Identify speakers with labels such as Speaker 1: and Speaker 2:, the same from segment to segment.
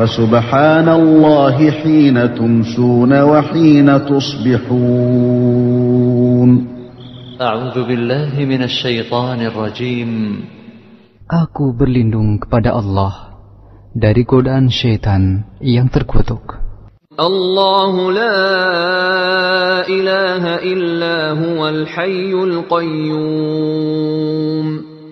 Speaker 1: فسبحان الله حين تمسون وحين تصبحون
Speaker 2: أعوذ بالله من الشيطان الرجيم
Speaker 3: Aku berlindung kepada Allah dari godaan syaitan yang terkutuk.
Speaker 4: الله لا إله إلا هو الحي القيوم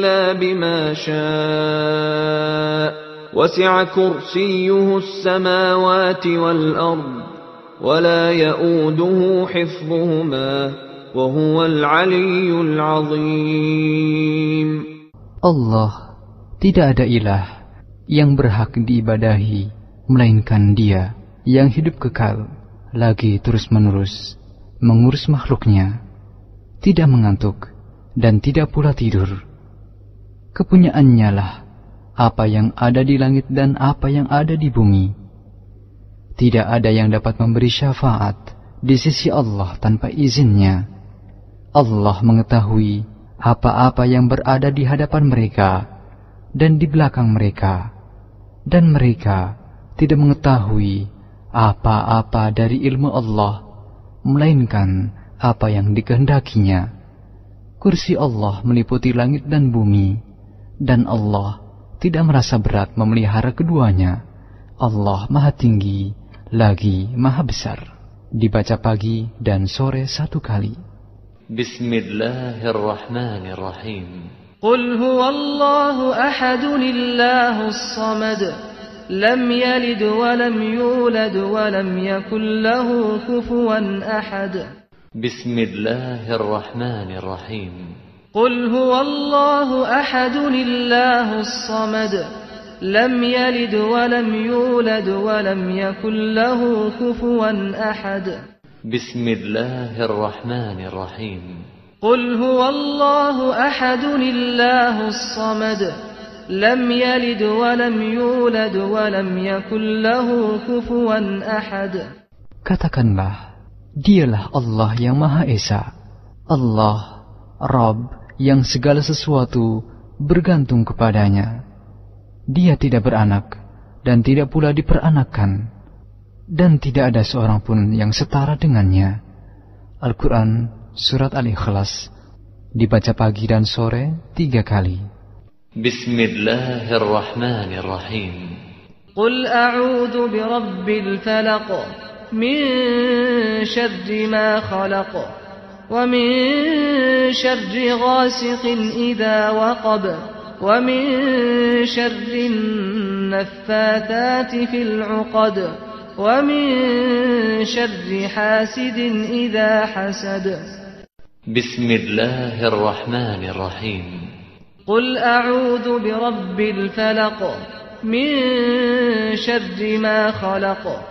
Speaker 4: إلا بما شاء وسع كرسيه السماوات والأرض ولا يؤوده حفظهما وهو العلي العظيم
Speaker 3: Allah tidak ada ilah yang berhak diibadahi melainkan Dia yang hidup kekal lagi terus-menerus mengurus makhluknya tidak mengantuk dan tidak pula tidur kepunyaannya lah apa yang ada di langit dan apa yang ada di bumi. Tidak ada yang dapat memberi syafaat di sisi Allah tanpa izinnya. Allah mengetahui apa-apa yang berada di hadapan mereka dan di belakang mereka, dan mereka tidak mengetahui apa-apa dari ilmu Allah, melainkan apa yang dikehendakinya. Kursi Allah meliputi langit dan bumi, dan Allah tidak merasa berat memelihara keduanya. Allah Maha Tinggi lagi Maha Besar. Dibaca pagi dan sore satu kali.
Speaker 5: Bismillahirrahmanirrahim. Qul huwallahu ahadun illahus samad. Lam yalid wa lam yulad wa lam yakul
Speaker 2: lahu kufuwan ahad. Bismillahirrahmanirrahim.
Speaker 5: قل هو الله أحد الله الصمد لم يلد ولم يولد ولم يكن له كفوا أحد.
Speaker 2: بسم الله الرحمن الرحيم.
Speaker 5: قل هو الله أحد الله الصمد لم يلد ولم يولد ولم يكن له كفوا أحد.
Speaker 3: Katakanlah, dialah Allah yang Maha Esa. Allah, Rabb yang segala sesuatu bergantung kepadanya. Dia tidak beranak dan tidak pula diperanakan, dan tidak ada seorang pun yang setara dengannya. Al-Quran Surat Al-Ikhlas dibaca pagi dan sore tiga kali.
Speaker 2: Bismillahirrahmanirrahim.
Speaker 5: Qul a'udhu birabbil falaq min syarri ma khalaq. ومن شر غاسق إذا وقب ومن شر النفاثات في العقد ومن شر حاسد إذا حسد.
Speaker 2: بسم الله الرحمن الرحيم.
Speaker 5: قل أعوذ برب الفلق من شر ما خلق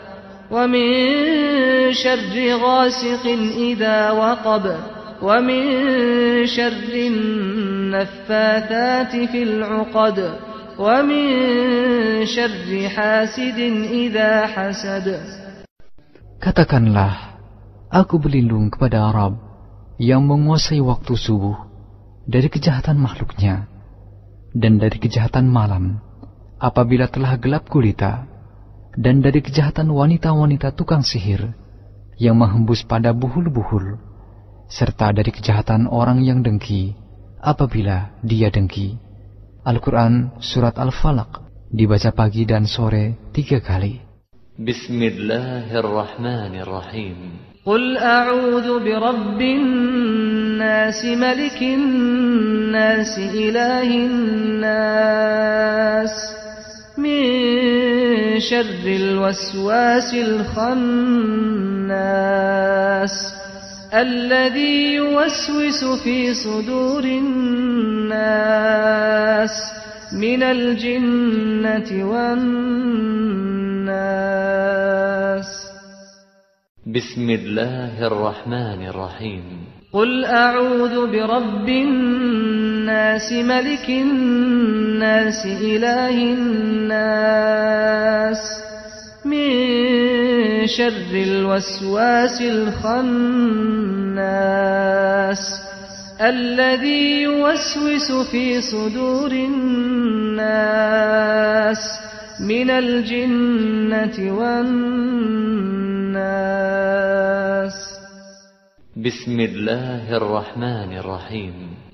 Speaker 5: ومن شر غاسق إذا وقب ومن شر النفاثات في العقد ومن شر حاسد إذا حسد
Speaker 3: Katakanlah, aku berlindung kepada Arab yang menguasai waktu subuh dari kejahatan makhluknya dan dari kejahatan malam apabila telah gelap gulita dan dari kejahatan wanita-wanita tukang sihir yang menghembus pada buhul-buhul serta dari kejahatan orang yang dengki apabila dia dengki. Al-Quran Surat Al-Falaq dibaca pagi dan sore tiga kali.
Speaker 2: بسم الله الرحمن الرحيم
Speaker 5: قل أعوذ برب الناس ملك الناس إله الناس من شر الوسواس الخناس الذي يوسوس في صدور الناس من الجنة والناس.
Speaker 2: بسم الله الرحمن الرحيم.
Speaker 5: قل أعوذ برب الناس ملك الناس إله الناس. من شر الوسواس الخناس. الذي يوسوس في صدور الناس. من الجنة والناس.
Speaker 2: بسم الله الرحمن الرحيم.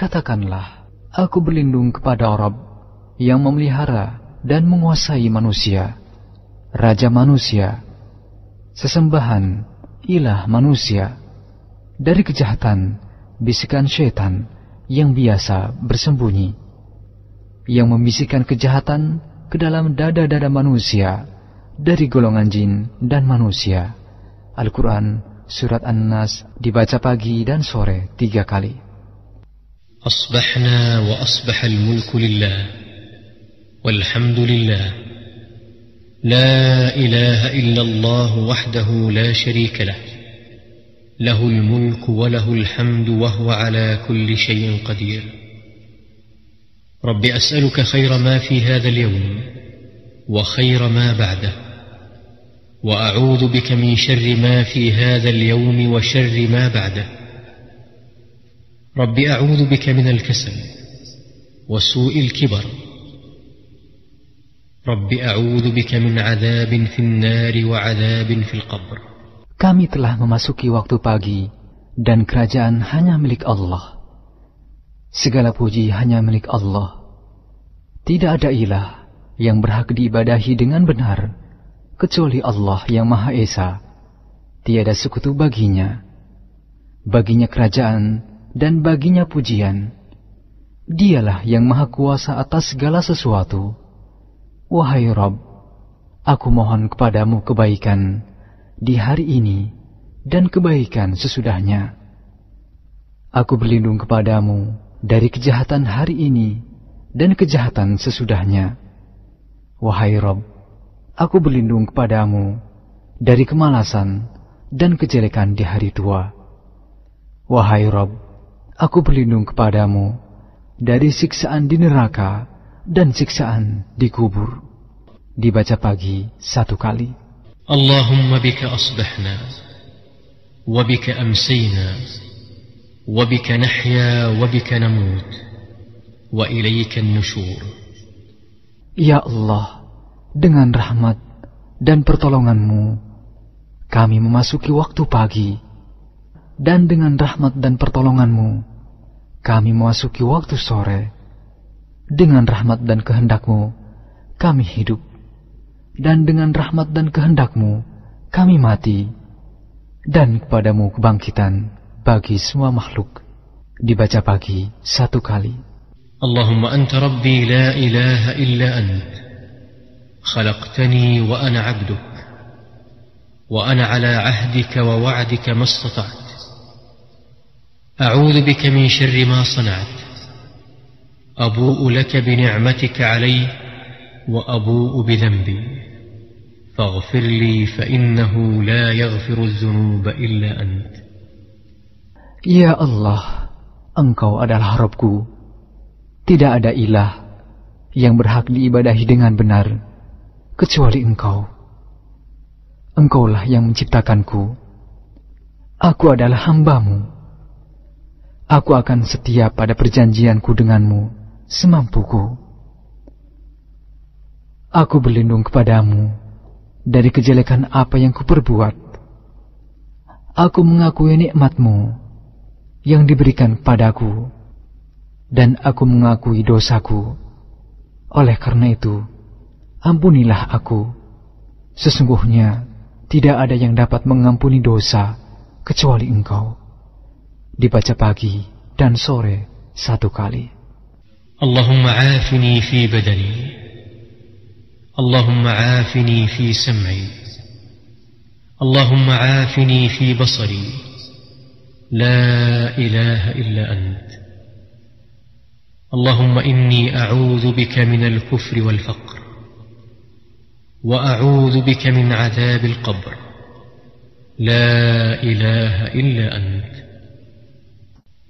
Speaker 3: Katakanlah, aku berlindung kepada Rabb yang memelihara dan menguasai manusia, Raja manusia, sesembahan, ilah manusia, dari kejahatan, bisikan syaitan yang biasa bersembunyi, yang membisikkan kejahatan ke dalam dada-dada manusia dari golongan jin dan manusia. Al-Quran Surat An-Nas dibaca pagi dan sore tiga kali.
Speaker 6: أصبحنا وأصبح الملك لله والحمد لله. لا إله إلا الله وحده لا شريك له. له الملك وله الحمد وهو على كل شيء قدير. رب أسألك خير ما في هذا اليوم وخير ما بعده. وأعوذ بك من شر ما في هذا اليوم وشر ما بعده. رب أعوذ بك من الكسل وسوء الكبر رب أعوذ بك من عذاب في النار وعذاب في القبر
Speaker 3: Kami telah memasuki waktu pagi dan kerajaan hanya milik Allah. Segala puji hanya milik Allah. Tidak ada ilah yang berhak diibadahi dengan benar kecuali Allah yang Maha Esa. Tiada sekutu baginya. Baginya kerajaan dan baginya pujian. Dialah yang maha kuasa atas segala sesuatu. Wahai Rob, aku mohon kepadamu kebaikan di hari ini dan kebaikan sesudahnya. Aku berlindung kepadamu dari kejahatan hari ini dan kejahatan sesudahnya. Wahai Rob, aku berlindung kepadamu dari kemalasan dan kejelekan di hari tua. Wahai Rob, Aku berlindung kepadamu dari siksaan di neraka dan siksaan di kubur. Dibaca pagi satu kali.
Speaker 6: Allahumma bika asbahna, wabika amsina, wabika nahya, wabika namut, wa ilayka nushur.
Speaker 3: Ya Allah, dengan rahmat dan pertolonganmu, kami memasuki waktu pagi, dan dengan rahmat dan pertolonganmu, kami memasuki waktu sore. Dengan rahmat dan kehendakmu, kami hidup. Dan dengan rahmat dan kehendakmu, kami mati. Dan kepadamu kebangkitan bagi semua makhluk. Dibaca pagi satu kali.
Speaker 6: اللهم أنت ربي لا إله إلا أنت خلقتني وأنا عبدك وأنا على عهدك ووعدك ما استطعت أعوذ بك من شر ما صنعت أبوء لك بنعمتك علي وأبوء بذنبي فاغفر لي فإنه لا يغفر الذنوب إلا أنت
Speaker 3: Ya Allah, Engkau adalah Rabbku. Tidak ada ilah yang berhak diibadahi dengan benar, kecuali Engkau. Engkaulah yang menciptakanku. Aku adalah hambamu. Aku akan setia pada perjanjianku denganmu semampuku. Aku berlindung kepadamu dari kejelekan apa yang kuperbuat. Aku mengakui nikmatmu yang diberikan padaku, dan aku mengakui dosaku. Oleh karena itu, ampunilah aku. Sesungguhnya tidak ada yang dapat mengampuni dosa kecuali engkau. dibaca pagi dan sore satu kali.
Speaker 6: Allahumma afini fi badani. Allahumma afini fi sam'i. Allahumma afini fi basari. La ilaha illa ant. اللهم إني أعوذ بك من الكفر والفقر وأعوذ بك من عذاب القبر لا إله إلا أنت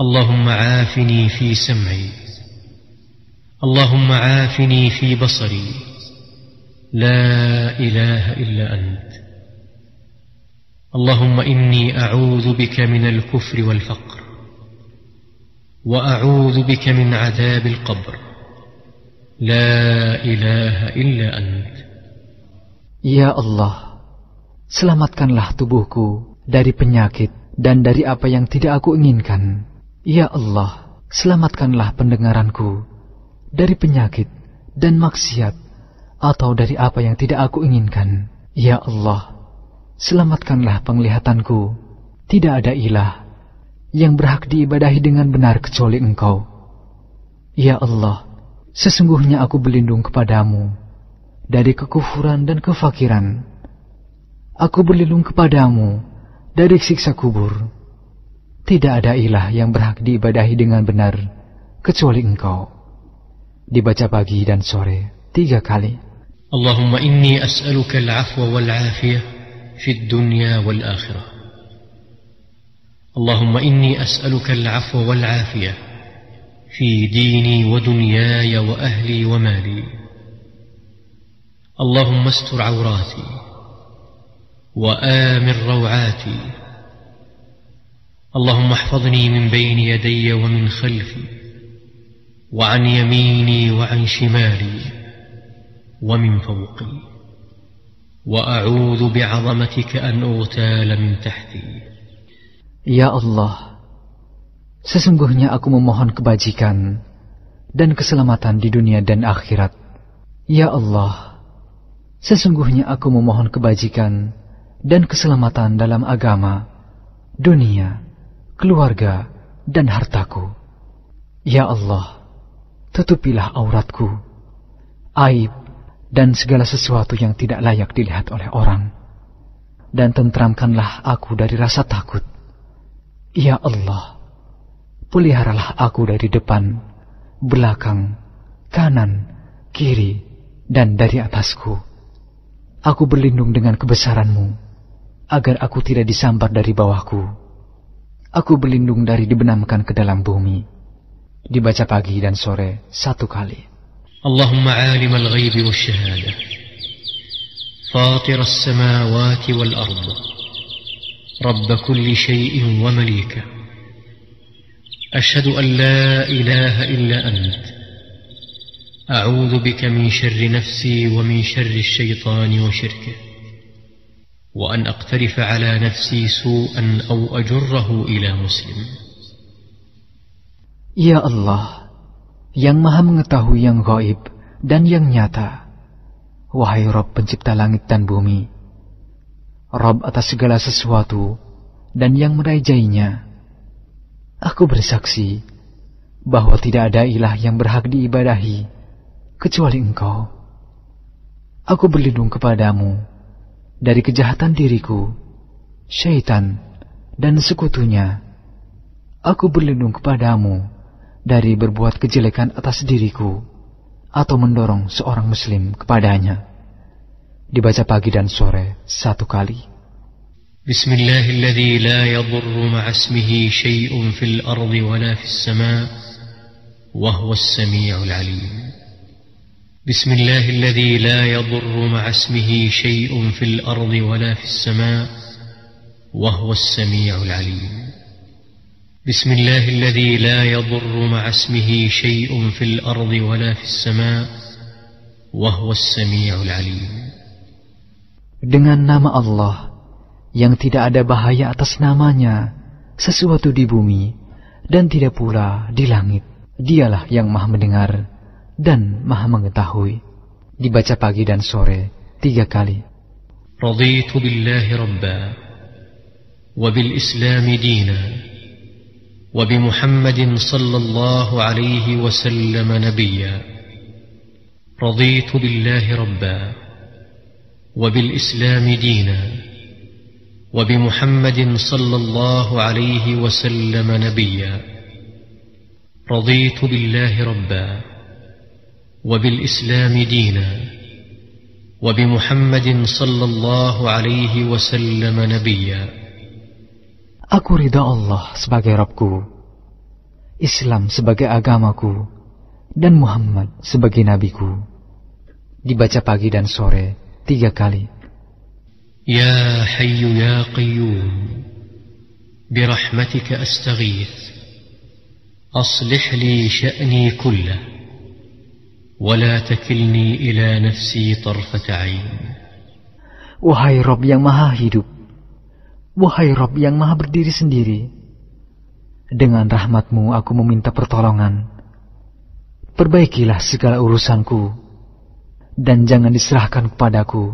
Speaker 6: اللهم عافني في سمعي. اللهم عافني في بصري. لا إله إلا أنت. اللهم إني أعوذ بك من الكفر والفقر. وأعوذ بك من عذاب القبر. لا إله إلا أنت.
Speaker 3: Ya Allah, selamatkanlah tubuhku dari penyakit dan dari apa yang tidak aku inginkan. Ya Allah, selamatkanlah pendengaranku dari penyakit dan maksiat atau dari apa yang tidak aku inginkan. Ya Allah, selamatkanlah penglihatanku. Tidak ada ilah yang berhak diibadahi dengan benar kecuali Engkau. Ya Allah, sesungguhnya aku berlindung kepadamu dari kekufuran dan kefakiran. Aku berlindung kepadamu dari siksa kubur. Tidak ada ilah yang berhak diibadahi dengan benar kecuali Engkau. dibaca pagi dan sore tiga kali.
Speaker 6: اللهم إني أسألك العفو والعافية في الدنيا والآخرة اللهم إني أسألك العفو والعافية في ديني ودنياي وأهلي ومالي اللهم استر عوراتي وآمن روعاتي اللهم احفظني من بين يدي ومن خلفي وعن يميني وعن شمالي ومن فوقي واعوذ بعظمتك ان اغتال من تحتي
Speaker 3: Ya Allah, sesungguhnya aku memohon kebajikan dan keselamatan di dunia dan akhirat. Ya Allah, sesungguhnya aku memohon kebajikan dan keselamatan dalam agama, dunia, keluarga, dan hartaku. Ya Allah, tutupilah auratku, aib, dan segala sesuatu yang tidak layak dilihat oleh orang. Dan tentramkanlah aku dari rasa takut. Ya Allah, peliharalah aku dari depan, belakang, kanan, kiri, dan dari atasku. Aku berlindung dengan kebesaranmu, agar aku tidak disambar dari bawahku Aku berlindung dari dibenamkan ke dalam bumi dibaca pagi dan sore satu kali.
Speaker 6: اللهم عالم الغيب والشهادة فاطر السماوات والأرض رب كل شيء ومليكه أشهد أن لا إله إلا أنت أعوذ بك من شر نفسي ومن شر الشيطان وشركه وأن أقترف على نفسي سوءا أو أجره إلى مسلم
Speaker 3: Ya Allah, yang maha mengetahui yang gaib dan yang nyata. Wahai Rob pencipta langit dan bumi, Rob atas segala sesuatu dan yang merajainya. Aku bersaksi bahwa tidak ada ilah yang berhak diibadahi kecuali engkau. Aku berlindung kepadamu dari kejahatan diriku, syaitan, dan sekutunya. Aku berlindung kepadamu dari berbuat kejelekan atas diriku atau mendorong seorang muslim kepadanya. Dibaca pagi dan sore satu kali.
Speaker 6: بسم الله الذي لا يضر مع اسمه شيء في الأرض ولا في السماء وهو السميع العليم بسم الله الذي لا يضر مع اسمه شيء في الأرض ولا في السماء وهو السميع العليم بسم الله الذي لا يضر مع اسمه شيء في الأرض ولا في السماء وهو السميع العليم
Speaker 3: Dengan nama Allah yang tidak ada bahaya atas namanya, sesuatu di bumi dan tidak pula di langit. Dialah yang maha mendengar dan maha mengetahui. Dibaca pagi dan sore tiga kali.
Speaker 6: رضيت بالله ربا وبالإسلام دينا وبمحمد صلى الله عليه وسلم نبيا رضيت بالله ربا وبالإسلام دينا وبمحمد صلى الله عليه وسلم نبيا رضيت بالله ربا وبالإسلام دينا وبمحمد صلى الله عليه وسلم نبيا
Speaker 3: Aku ridha Allah sebagai Rabbku, Islam sebagai agamaku, dan Muhammad sebagai nabiku. Dibaca pagi dan sore tiga kali.
Speaker 6: يا حي يا قيوم برحمتك أستغيث أصلح لي شأني كله ولا تكلني إلى نفسي طرفة عين
Speaker 3: Wahai Rob yang maha hidup, wahai Rob yang maha berdiri sendiri, dengan rahmatmu aku meminta pertolongan. Perbaikilah segala urusanku, dan jangan diserahkan kepadaku,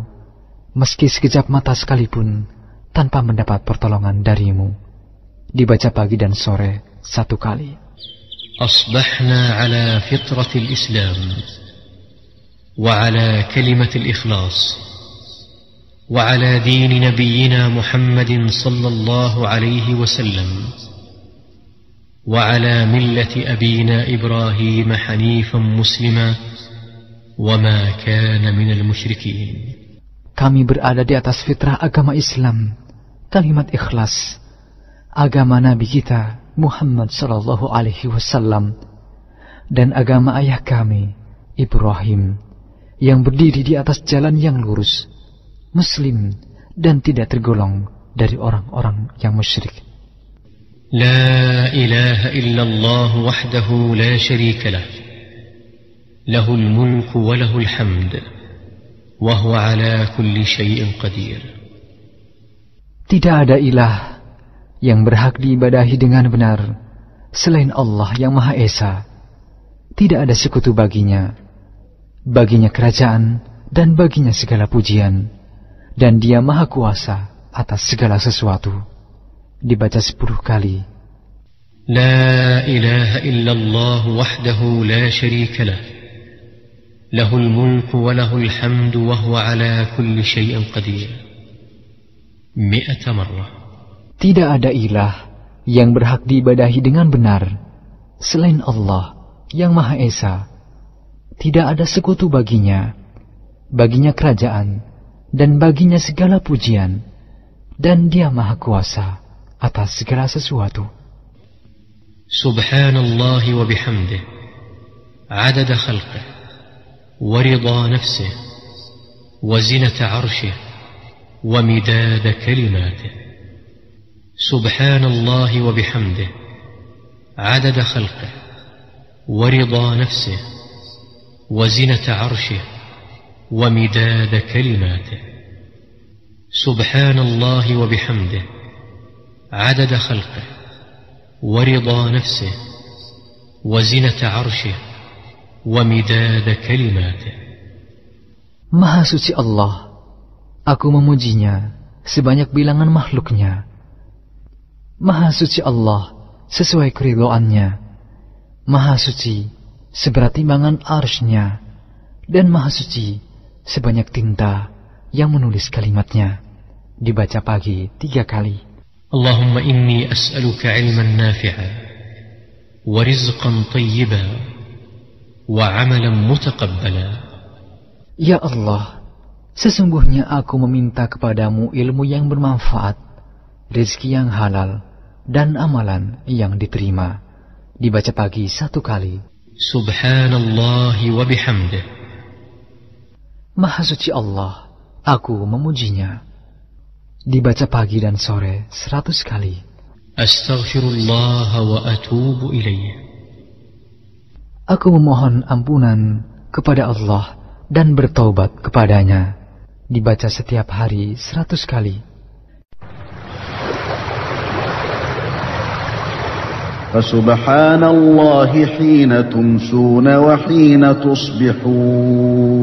Speaker 3: meski sekejap mata sekalipun, tanpa mendapat pertolongan darimu. Dibaca pagi dan sore satu kali.
Speaker 6: أصبحنا على فطرة الإسلام وعلى كلمة الإخلاص وعلى دين نبينا محمد صلى الله عليه وسلم وعلى ملة أبينا إبراهيم حنيفا مسلما وما كان من المشركين
Speaker 3: Kami berada di atas fitrah agama Islam, kalimat ikhlas, agama Nabi kita Muhammad Sallallahu Alaihi Wasallam, dan agama ayah kami Ibrahim, yang berdiri di atas jalan yang lurus, muslim dan tidak tergolong dari orang-orang yang musyrik.
Speaker 6: لا إله إلا الله وحده لا شريك له له الملك وله الحمد وهو على كل شيء قدير
Speaker 3: Tidak ada ilah yang berhak diibadahi dengan benar selain Allah yang Maha Esa. Tidak ada sekutu baginya Baginya kerajaan dan baginya segala pujian, dan dia maha kuasa atas segala sesuatu. Dibaca sepuluh kali.
Speaker 6: لا إله إلا الله وحده لا شريك له له الملك وله الحمد وهو على كل شيء قدير مئة مرة
Speaker 3: Tidak ada ilah yang berhak diibadahi dengan benar selain Allah yang Maha Esa. Tidak ada sekutu baginya, baginya kerajaan, dan baginya segala pujian, dan dia Maha Kuasa atas segala sesuatu.
Speaker 6: سبحان الله وبحمده عدد خلقه ورضا نفسه وزنة عرشه ومداد كلماته سبحان الله وبحمده عدد خلقه ورضا نفسه وزنة عرشه ومداد كلماته سبحان الله وبحمده عدد خلقه ورضا نفسه وزنة عرشه ومداد كلماته
Speaker 3: Maha suci Allah, aku memujinya sebanyak bilangan makhluknya. Maha suci Allah sesuai keridhoannya. Maha suci seberat timbangan arsnya, dan maha suci sebanyak tinta yang menulis kalimatnya. Dibaca pagi tiga kali.
Speaker 6: Allahumma inni as'aluka ilman nafi'a wa rizqan tayyiba wa amalan mutakabbala
Speaker 3: Ya Allah, sesungguhnya aku meminta kepadamu ilmu yang bermanfaat, rezeki yang halal, dan amalan yang diterima. Dibaca pagi satu kali.
Speaker 6: Subhanallah wa bihamdih.
Speaker 3: Maha suci Allah, aku memujinya. Dibaca pagi dan sore seratus kali.
Speaker 6: Astaghfirullah wa atubu ilayya.
Speaker 3: Aku memohon ampunan kepada Allah dan bertaubat kepadanya. Dibaca setiap hari seratus kali.
Speaker 1: فسبحان الله حين تمسون وحين تصبحون.